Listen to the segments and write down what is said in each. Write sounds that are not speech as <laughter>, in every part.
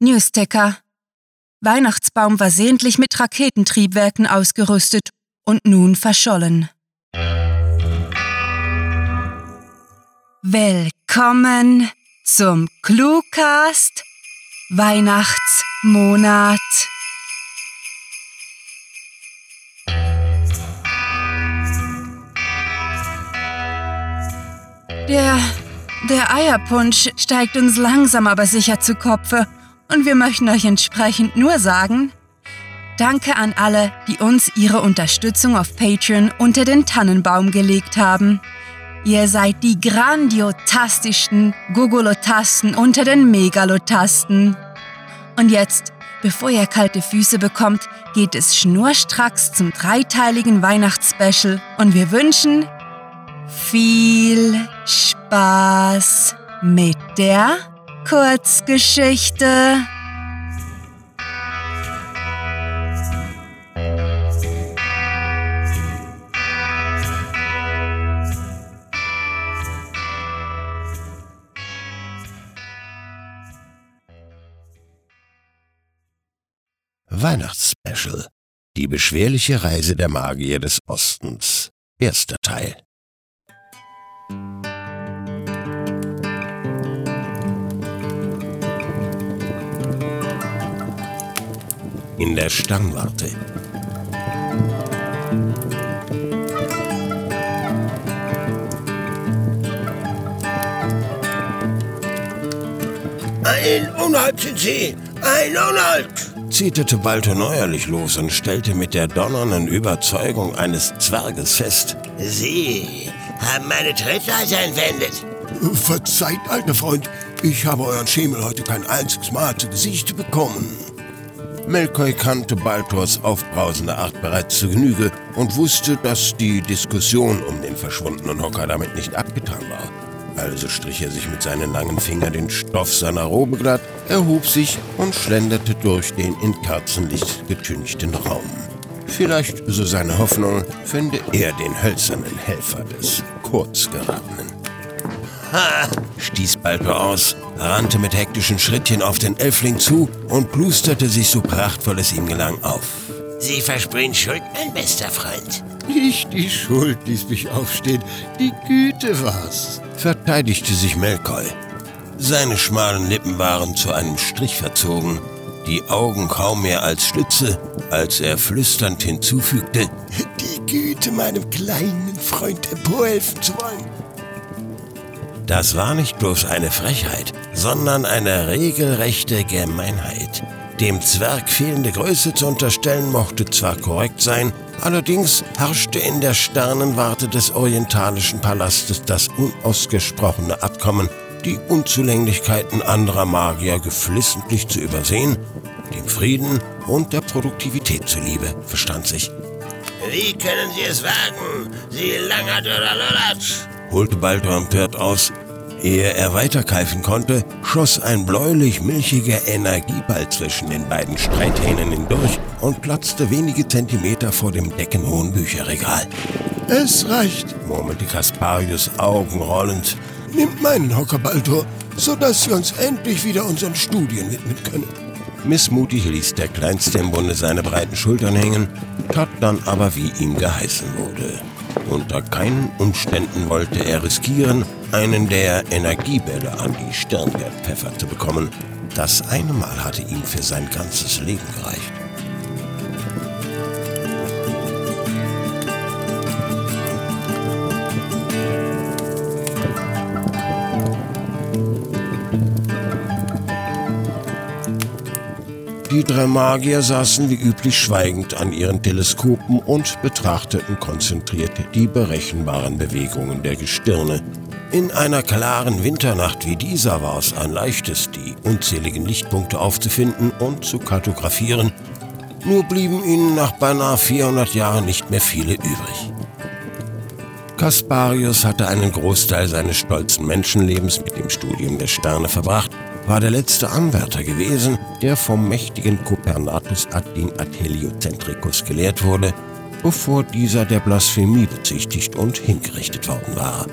Newsticker. Weihnachtsbaum war sehentlich mit Raketentriebwerken ausgerüstet und nun verschollen. Willkommen zum Cluecast Weihnachtsmonat. Der, der Eierpunsch steigt uns langsam aber sicher zu Kopfe und wir möchten euch entsprechend nur sagen, danke an alle, die uns ihre Unterstützung auf Patreon unter den Tannenbaum gelegt haben. Ihr seid die grandiotastischsten Gogolotasten unter den Megalotasten. Und jetzt, bevor ihr kalte Füße bekommt, geht es schnurstracks zum dreiteiligen Weihnachtsspecial und wir wünschen viel Spaß mit der Kurzgeschichte. Weihnachtsspecial. Die beschwerliche Reise der Magier des Ostens. Erster Teil. In der Stangwarte. Ein Unhold sind Sie! Ein Unhold! zeterte Balto neuerlich los und stellte mit der donnernden Überzeugung eines Zwerges fest. Sie haben meine Trittleiter entwendet. Verzeiht, alter Freund, ich habe euren Schemel heute kein einziges Mal zu Gesicht bekommen. Melkoi kannte Baltors aufbrausende Art bereits zu Genüge und wusste, dass die Diskussion um den verschwundenen Hocker damit nicht abgetan war. Also strich er sich mit seinen langen Fingern den Stoff seiner Robe glatt, erhob sich und schlenderte durch den in Kerzenlicht getünchten Raum. Vielleicht, so seine Hoffnung, fände er den hölzernen Helfer des Kurzgeratenen. Ha! stieß Balpe aus, rannte mit hektischen Schrittchen auf den Elfling zu und plusterte sich so prachtvoll es ihm gelang auf. Sie versprechen Schuld, mein bester Freund. Nicht die Schuld ließ mich aufstehen, die Güte war's verteidigte sich Melkoi. Seine schmalen Lippen waren zu einem Strich verzogen, die Augen kaum mehr als Schlitze, als er flüsternd hinzufügte, die Güte, meinem kleinen Freund emporhelfen zu wollen. Das war nicht bloß eine Frechheit, sondern eine regelrechte Gemeinheit. Dem Zwerg fehlende Größe zu unterstellen mochte zwar korrekt sein, allerdings herrschte in der Sternenwarte des orientalischen Palastes das unausgesprochene Abkommen, die Unzulänglichkeiten anderer Magier geflissentlich zu übersehen, dem Frieden und der Produktivität zuliebe, verstand sich. Wie können Sie es wagen, Sie langer Döderlollatsch? Holte Baldur empört aus Ehe er weiterkeifen konnte, schoss ein bläulich-milchiger Energieball zwischen den beiden Streithähnen hindurch und platzte wenige Zentimeter vor dem deckenhohen Bücherregal. Es reicht, murmelte Kasparius augenrollend. Nimmt meinen Hocker, Baldur, sodass wir uns endlich wieder unseren Studien widmen können. Missmutig ließ der Kleinste im Bunde seine breiten Schultern hängen, tat dann aber, wie ihm geheißen wurde. Unter keinen Umständen wollte er riskieren, einen der Energiebälle an die Stirn gepfeffert zu bekommen. Das eine Mal hatte ihm für sein ganzes Leben gereicht. Drei Magier saßen wie üblich schweigend an ihren Teleskopen und betrachteten konzentriert die berechenbaren Bewegungen der Gestirne, in einer klaren Winternacht wie dieser war es ein leichtes, die unzähligen Lichtpunkte aufzufinden und zu kartografieren. Nur blieben ihnen nach beinahe 400 Jahren nicht mehr viele übrig. Kasparius hatte einen Großteil seines stolzen Menschenlebens mit dem Studium der Sterne verbracht, war der letzte Anwärter gewesen, der vom mächtigen Copernatus ad den Heliocentricus gelehrt wurde, bevor dieser der Blasphemie bezichtigt und hingerichtet worden war.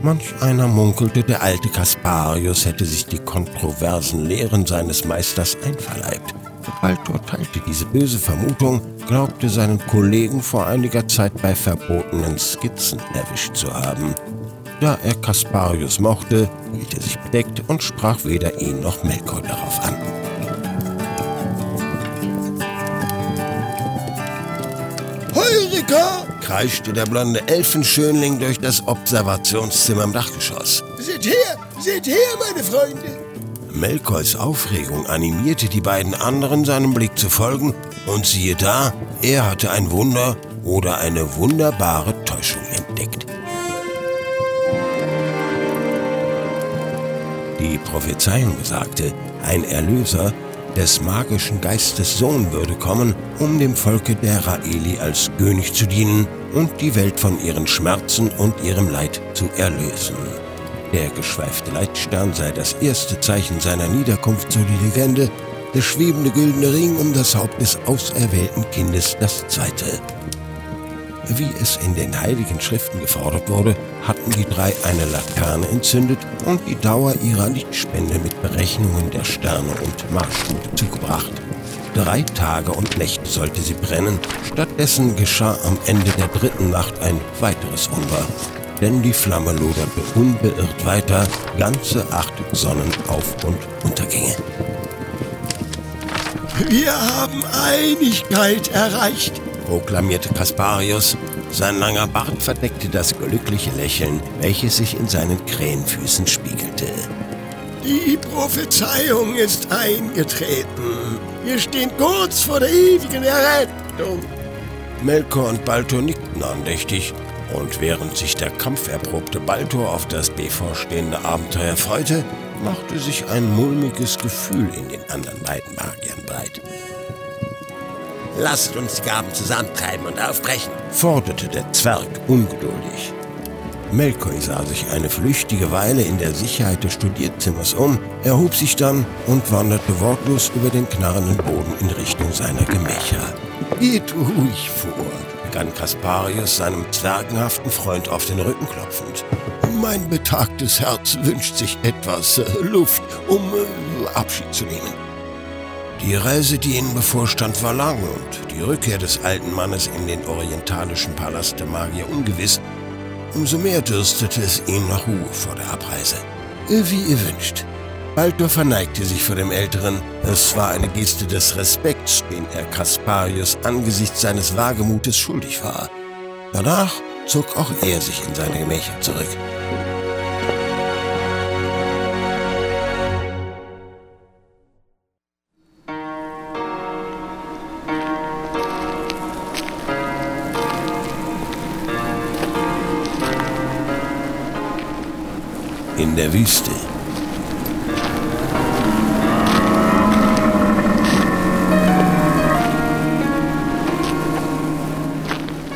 Manch einer munkelte, der alte Kasparius hätte sich die kontroversen Lehren seines Meisters einverleibt. Baltor teilte diese böse Vermutung, glaubte seinen Kollegen vor einiger Zeit bei verbotenen Skizzen erwischt zu haben. Da er Kasparius mochte, hielt er sich bedeckt und sprach weder ihn noch Melkor darauf an. Heureka! kreischte der blonde Elfenschönling durch das Observationszimmer im Dachgeschoss. Seht her, seht her, meine Freunde! Melkois Aufregung animierte die beiden anderen, seinem Blick zu folgen, und siehe da, er hatte ein Wunder oder eine wunderbare Prophezeiung besagte, ein Erlöser des magischen Geistes Sohn würde kommen, um dem Volke der Raeli als König zu dienen und die Welt von ihren Schmerzen und ihrem Leid zu erlösen. Der geschweifte Leitstern sei das erste Zeichen seiner Niederkunft, so die Legende, der schwebende güldene Ring um das Haupt des auserwählten Kindes das zweite. Wie es in den heiligen Schriften gefordert wurde, hatten die drei eine Laterne entzündet und die Dauer ihrer Lichtspende mit Berechnungen der Sterne und Marschroute zugebracht. Drei Tage und Nächte sollte sie brennen, stattdessen geschah am Ende der dritten Nacht ein weiteres Wunder denn die Flamme loderte unbeirrt weiter, ganze acht Sonnenauf- und Untergänge. Wir haben Einigkeit erreicht, proklamierte Kasparius. Sein langer Bart verdeckte das glückliche Lächeln, welches sich in seinen Krähenfüßen spiegelte. Die Prophezeiung ist eingetreten. Wir stehen kurz vor der ewigen Errettung. Melkor und Baltor nickten andächtig und während sich der kampferprobte Baltor auf das bevorstehende Abenteuer freute, machte sich ein mulmiges Gefühl in den anderen beiden Magiern breit. Lasst uns die Gaben zusammentreiben und aufbrechen, forderte der Zwerg ungeduldig. Melkoi sah sich eine flüchtige Weile in der Sicherheit des Studierzimmers um, erhob sich dann und wanderte wortlos über den knarrenden Boden in Richtung seiner Gemächer. Geht ruhig vor, begann Kasparius seinem zwergenhaften Freund auf den Rücken klopfend. Mein betagtes Herz wünscht sich etwas äh, Luft, um äh, Abschied zu nehmen. Die Reise, die ihnen bevorstand, war lang und die Rückkehr des alten Mannes in den orientalischen Palast der Magier ungewiss. Umso mehr dürstete es ihn nach Ruhe vor der Abreise. Wie ihr wünscht. Baldur verneigte sich vor dem Älteren. Es war eine Geste des Respekts, den er Kasparius angesichts seines Wagemutes schuldig war. Danach zog auch er sich in seine Gemächer zurück. Der Wüste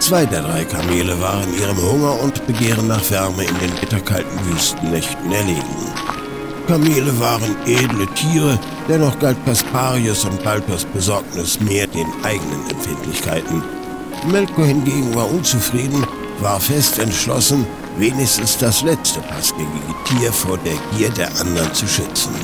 Zwei der drei Kamele waren ihrem Hunger und Begehren nach Wärme in den bitterkalten Wüstennächten erlegen. Kamele waren edle Tiere, dennoch galt Kasparius und Balthus Besorgnis mehr den eigenen Empfindlichkeiten. Melko hingegen war unzufrieden, war fest entschlossen, wenigstens das letzte passgängige Tier vor der Gier der anderen zu schützen.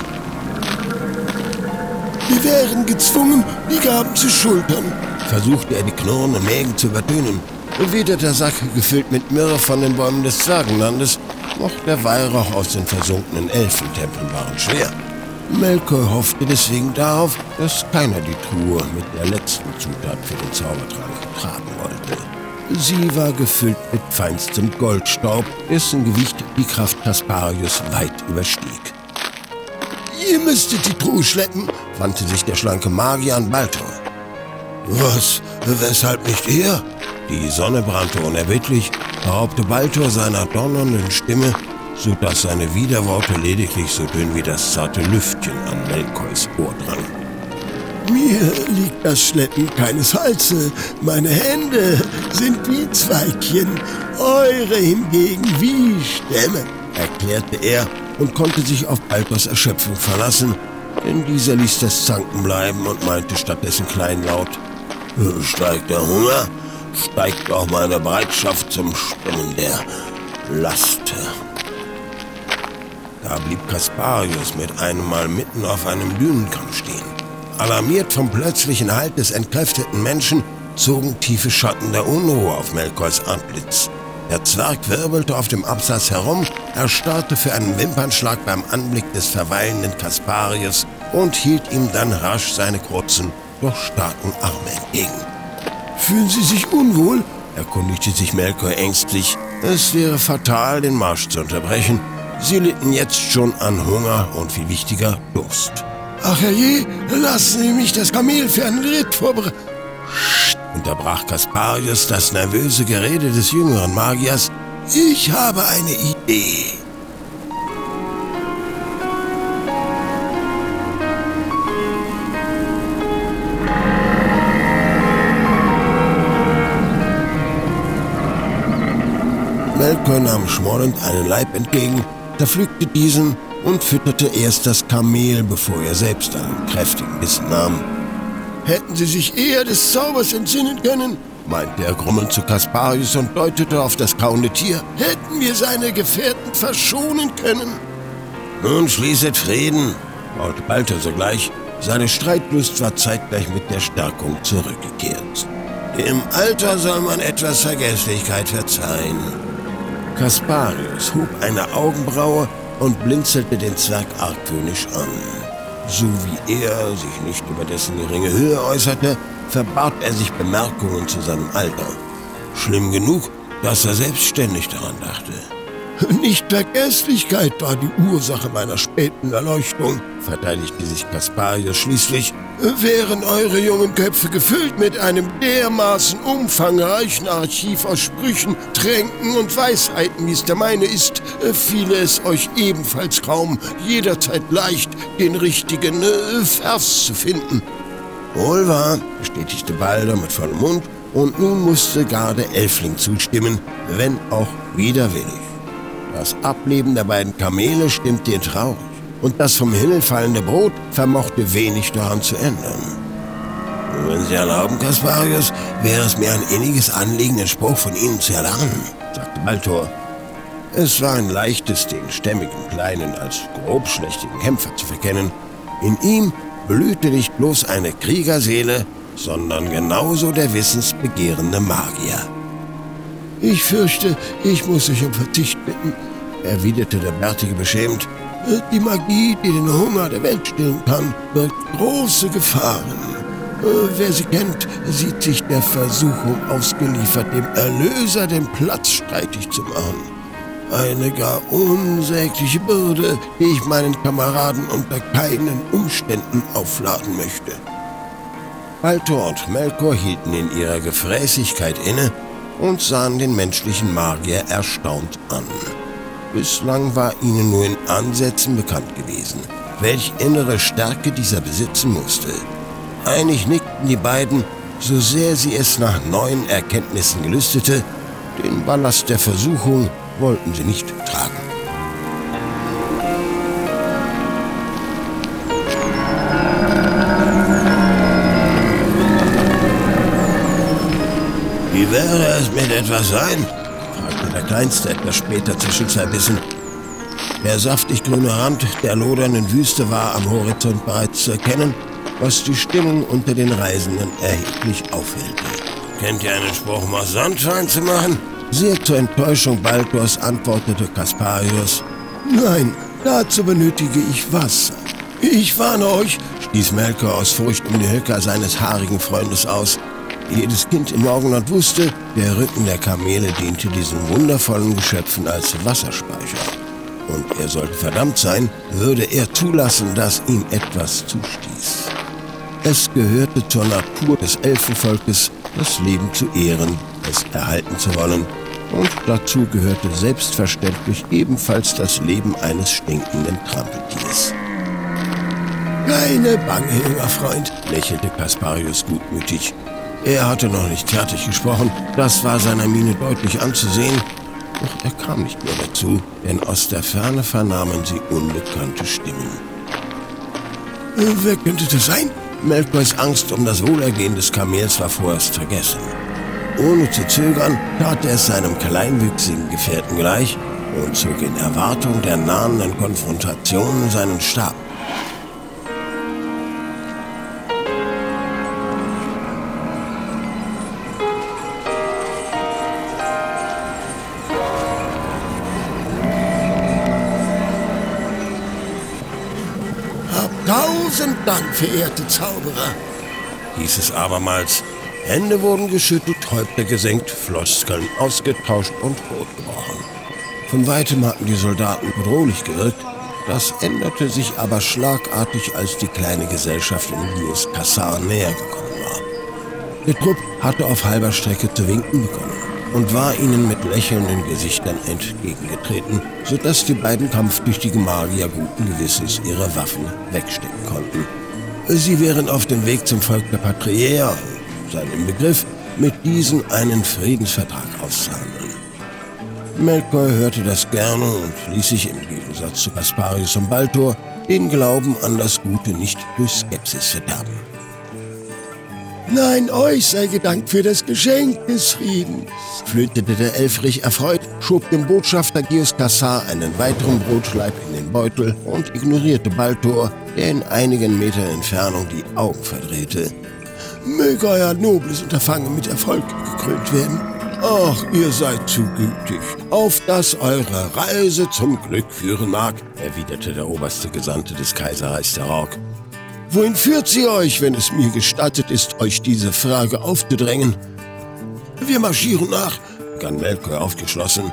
Wir wären gezwungen, die Gaben zu schultern, versuchte er die knurrenden Mägen zu übertönen. Bewiderter Sack, gefüllt mit Myrrhe von den Bäumen des Zwergenlandes, noch der Weihrauch aus den versunkenen Elfentempeln waren schwer. Melkor hoffte deswegen darauf, dass keiner die Truhe mit der letzten Zutat für den Zaubertrank tragen wollte. Sie war gefüllt mit feinstem Goldstaub, dessen Gewicht die Kraft Kasparius weit überstieg. Ihr müsstet die Truhe schleppen, wandte sich der schlanke Magier an Baltor. Was? Weshalb nicht er? Die Sonne brannte unerbittlich, beraubte Baltor seiner donnernden Stimme, so dass seine Widerworte lediglich so dünn wie das zarte Lüftchen an Melkois Ohr drang. Mir liegt das Schleppen keinesfalls. Meine Hände sind wie Zweigchen, eure hingegen wie Stämme, erklärte er und konnte sich auf Baltors Erschöpfung verlassen, denn dieser ließ das Zanken bleiben und meinte stattdessen kleinlaut, steigt der Hunger? steigt auch meine Bereitschaft zum Stemmen der Last. Da blieb Kasparius mit einem Mal mitten auf einem Dünenkamm stehen. Alarmiert vom plötzlichen Halt des entkräfteten Menschen zogen tiefe Schatten der Unruhe auf Melkors Antlitz. Der Zwerg wirbelte auf dem Absatz herum, erstarrte für einen Wimpernschlag beim Anblick des verweilenden Kasparius und hielt ihm dann rasch seine kurzen, doch starken Arme entgegen. Fühlen Sie sich unwohl? erkundigte sich Melkor ängstlich. Es wäre fatal, den Marsch zu unterbrechen. Sie litten jetzt schon an Hunger und viel wichtiger Durst. Ach herrje, lassen Sie mich das Kamel für einen Ritt vorbereiten. unterbrach Kasparius das nervöse Gerede des jüngeren Magiers. Ich habe eine Idee. Melkor nahm schmollend einen Leib entgegen, zerpflückte diesen und fütterte erst das Kamel, bevor er selbst einen kräftigen Bissen nahm. Hätten Sie sich eher des Zaubers entsinnen können, meinte er grummelnd zu Kasparius und deutete auf das kauende Tier. hätten wir seine Gefährten verschonen können. Nun schließet Frieden, baute Balthor sogleich. Seine Streitlust war zeitgleich mit der Stärkung zurückgekehrt. Im Alter soll man etwas Vergesslichkeit verzeihen. Kasparius hob eine Augenbraue und blinzelte den Zwerg argwöhnisch an. So wie er sich nicht über dessen geringe Höhe äußerte, verbat er sich Bemerkungen zu seinem Alter. Schlimm genug, dass er selbstständig daran dachte. <laughs> Nicht Vergesslichkeit war die Ursache meiner späten Erleuchtung, verteidigte sich Kasparius schließlich. Wären eure jungen Köpfe gefüllt mit einem dermaßen umfangreichen Archiv aus Sprüchen, Tränken und Weisheiten, wie es der meine ist, fiele es euch ebenfalls kaum, jederzeit leicht den richtigen äh, Vers zu finden. Wohl wahr, bestätigte Balder mit vollem Mund, und nun musste gar der Elfling zustimmen, wenn auch widerwillig. Das Ableben der beiden Kamele stimmte ihn traurig, und das vom Himmel fallende Brot vermochte wenig daran zu ändern. Wenn Sie erlauben, Kasparius, wäre es mir ein inniges Anliegen, den Spruch von Ihnen zu erlernen, sagte Baltor. Es war ein leichtes, den stämmigen Kleinen als grobschlächtigen Kämpfer zu verkennen. In ihm blühte nicht bloß eine Kriegerseele, sondern genauso der wissensbegehrende Magier. Ich fürchte, ich muss euch um Verzicht bitten, erwiderte der Bärtige beschämt. Die Magie, die den Hunger der Welt stillen kann, birgt große Gefahren. Wer sie kennt, sieht sich der Versuchung ausgeliefert, dem Erlöser den Platz streitig zu machen. Eine gar unsägliche Bürde, die ich meinen Kameraden unter keinen Umständen aufladen möchte. Baltor und Melkor hielten in ihrer Gefräßigkeit inne und sahen den menschlichen Magier erstaunt an. Bislang war ihnen nur in Ansätzen bekannt gewesen, welch innere Stärke dieser besitzen musste. Einig nickten die beiden, so sehr sie es nach neuen Erkenntnissen gelüstete, den Ballast der Versuchung wollten sie nicht tragen. Wie wäre es mit etwas Wein? Fragte der Kleinste etwas später zwischen zwei Bissen. Der saftig grüne Rand der lodernden Wüste war am Horizont bereits zu erkennen, was die Stimmung unter den Reisenden erheblich aufhellte. Kennt ihr einen Spruch, aus Sandwein zu machen? Sehr zur Enttäuschung Baltors antwortete Kasparius. Nein, dazu benötige ich Wasser. Ich warne euch, stieß Melker aus Furcht um die Höcker seines haarigen Freundes aus. Jedes Kind im Morgenland wusste, der Rücken der Kamele diente diesen wundervollen Geschöpfen als Wasserspeicher. Und er sollte verdammt sein, würde er zulassen, dass ihm etwas zustieß. Es gehörte zur Natur des Elfenvolkes, das Leben zu ehren, es erhalten zu wollen. Und dazu gehörte selbstverständlich ebenfalls das Leben eines stinkenden Trampeltiers. Keine Bange, junger Freund, lächelte Kasparius gutmütig. Er hatte noch nicht fertig gesprochen, das war seiner Miene deutlich anzusehen, doch er kam nicht mehr dazu, denn aus der Ferne vernahmen sie unbekannte Stimmen. Äh, wer könnte das sein? Melkors Angst um das Wohlergehen des Kamels war vorerst vergessen. Ohne zu zögern tat er es seinem kleinwüchsigen Gefährten gleich und zog in Erwartung der nahenden Konfrontation seinen Stab. Dank, verehrte Zauberer, hieß es abermals. Hände wurden geschüttelt, Häupter gesenkt, Floskeln ausgetauscht und Brot gebrochen. Von weitem hatten die Soldaten bedrohlich gewirkt, das änderte sich aber schlagartig, als die kleine Gesellschaft in Lius Kassar näher gekommen war. Der Trupp hatte auf halber Strecke zu winken begonnen und war ihnen mit lächelnden Gesichtern entgegengetreten, sodass die beiden kampftüchtigen Magier guten Gewissens ihre Waffen wegstecken konnten. Sie wären auf dem Weg zum Volk der Patriäer im Begriff, mit diesen einen Friedensvertrag auszuhandeln. Melkor hörte das gerne und ließ sich im Gegensatz zu Kasparius und Baltor den Glauben an das Gute nicht durch Skepsis verderben. Nein, euch sei gedankt für das Geschenk des Friedens, flötete der Elfrich erfreut, schob dem Botschafter Gius Kassar einen weiteren Brotschleib in den Beutel und ignorierte Baltor, der in einigen Metern Entfernung die Augen verdrehte. Möge euer nobles Unterfangen mit Erfolg gekrönt werden. Ach, ihr seid zu gütig, auf dass eure Reise zum Glück führen mag, erwiderte der oberste Gesandte des Kaiserreichs der Rock. Wohin führt sie euch, wenn es mir gestattet ist, euch diese Frage aufzudrängen? Wir marschieren nach, begann Melkor aufgeschlossen.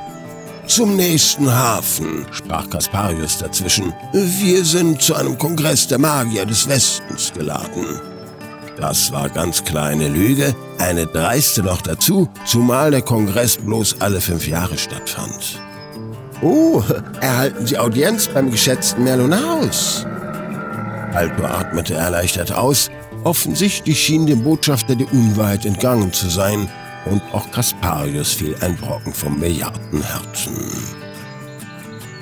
Zum nächsten Hafen, sprach Kasparius dazwischen. Wir sind zu einem Kongress der Magier des Westens geladen. Das war ganz klar eine Lüge, eine dreiste noch dazu, zumal der Kongress bloß alle fünf Jahre stattfand. Oh, erhalten Sie Audienz beim geschätzten Merlonaus? Alto atmete erleichtert aus. Offensichtlich schien dem Botschafter die Unwahrheit entgangen zu sein, und auch Kasparius fiel ein Brocken vom Milliardenherzen.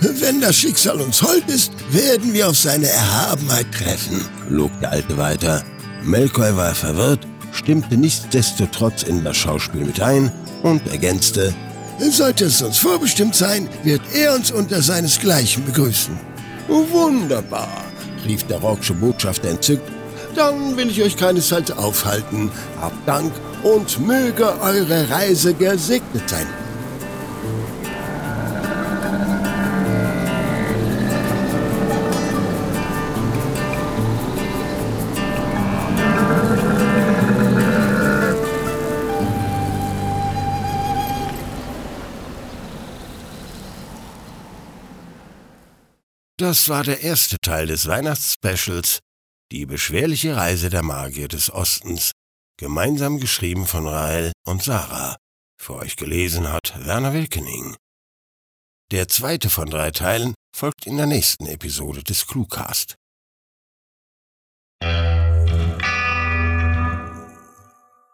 Wenn das Schicksal uns hold ist, werden wir auf seine Erhabenheit treffen, log der Alte weiter. Melkor war verwirrt, stimmte nichtsdestotrotz in das Schauspiel mit ein und ergänzte, sollte es uns vorbestimmt sein, wird er uns unter seinesgleichen begrüßen. Wunderbar rief der Rocksche Botschafter entzückt. Dann will ich euch keinesfalls aufhalten. Habt Dank und möge eure Reise gesegnet sein. Das war der erste Teil des Weihnachtsspecials, die beschwerliche Reise der Magier des Ostens, gemeinsam geschrieben von Rael und Sarah. Für euch gelesen hat Werner Wilkening. Der zweite von drei Teilen folgt in der nächsten Episode des Cluecast.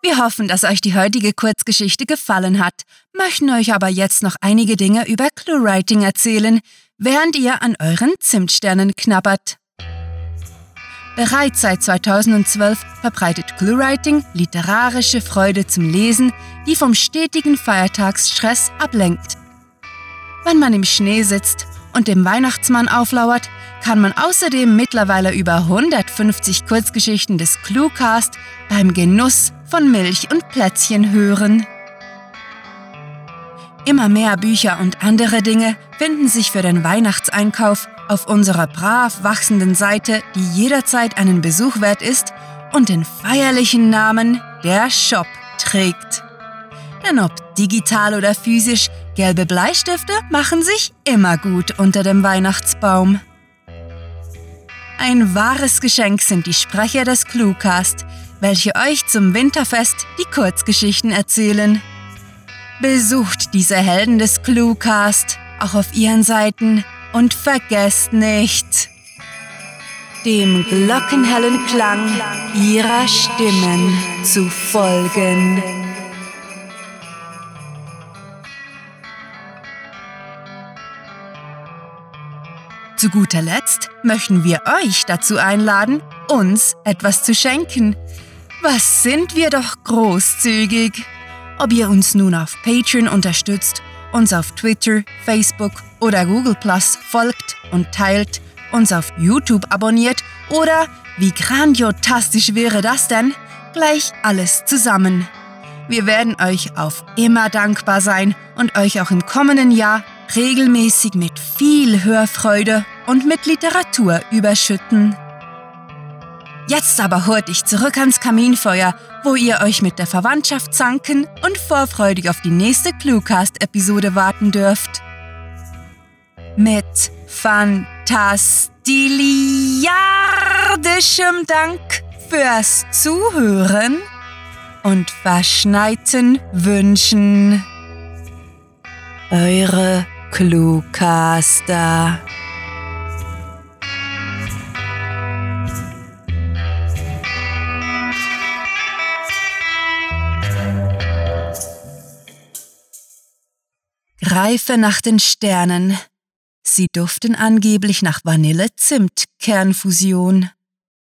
Wir hoffen, dass euch die heutige Kurzgeschichte gefallen hat, möchten euch aber jetzt noch einige Dinge über ClueWriting erzählen, während ihr an euren Zimtsternen knabbert. Bereits seit 2012 verbreitet ClueWriting literarische Freude zum Lesen, die vom stetigen Feiertagsstress ablenkt. Wenn man im Schnee sitzt und dem Weihnachtsmann auflauert, kann man außerdem mittlerweile über 150 Kurzgeschichten des Cluecast beim Genuss von Milch und Plätzchen hören. Immer mehr Bücher und andere Dinge finden sich für den Weihnachtseinkauf auf unserer brav wachsenden Seite, die jederzeit einen Besuch wert ist und den feierlichen Namen Der Shop trägt. Denn ob digital oder physisch, gelbe Bleistifte machen sich immer gut unter dem Weihnachtsbaum. Ein wahres Geschenk sind die Sprecher des Cluecast, welche euch zum Winterfest die Kurzgeschichten erzählen. Besucht diese Helden des Cluecast auch auf ihren Seiten und vergesst nicht, dem glockenhellen Klang ihrer Stimmen zu folgen. Zu guter Letzt möchten wir euch dazu einladen, uns etwas zu schenken. Was sind wir doch großzügig! Ob ihr uns nun auf Patreon unterstützt, uns auf Twitter, Facebook oder Google Plus folgt und teilt, uns auf YouTube abonniert oder, wie grandiotastisch wäre das denn, gleich alles zusammen. Wir werden euch auf immer dankbar sein und euch auch im kommenden Jahr regelmäßig mit viel Hörfreude und mit Literatur überschütten. Jetzt aber hurt ich zurück ans Kaminfeuer, wo ihr euch mit der Verwandtschaft zanken und vorfreudig auf die nächste Cluecast-Episode warten dürft. Mit fantastiliardischem Dank fürs Zuhören und verschneiten Wünschen. Eure Cluecaster. Greife nach den Sternen. Sie duften angeblich nach Vanille-Zimt-Kernfusion.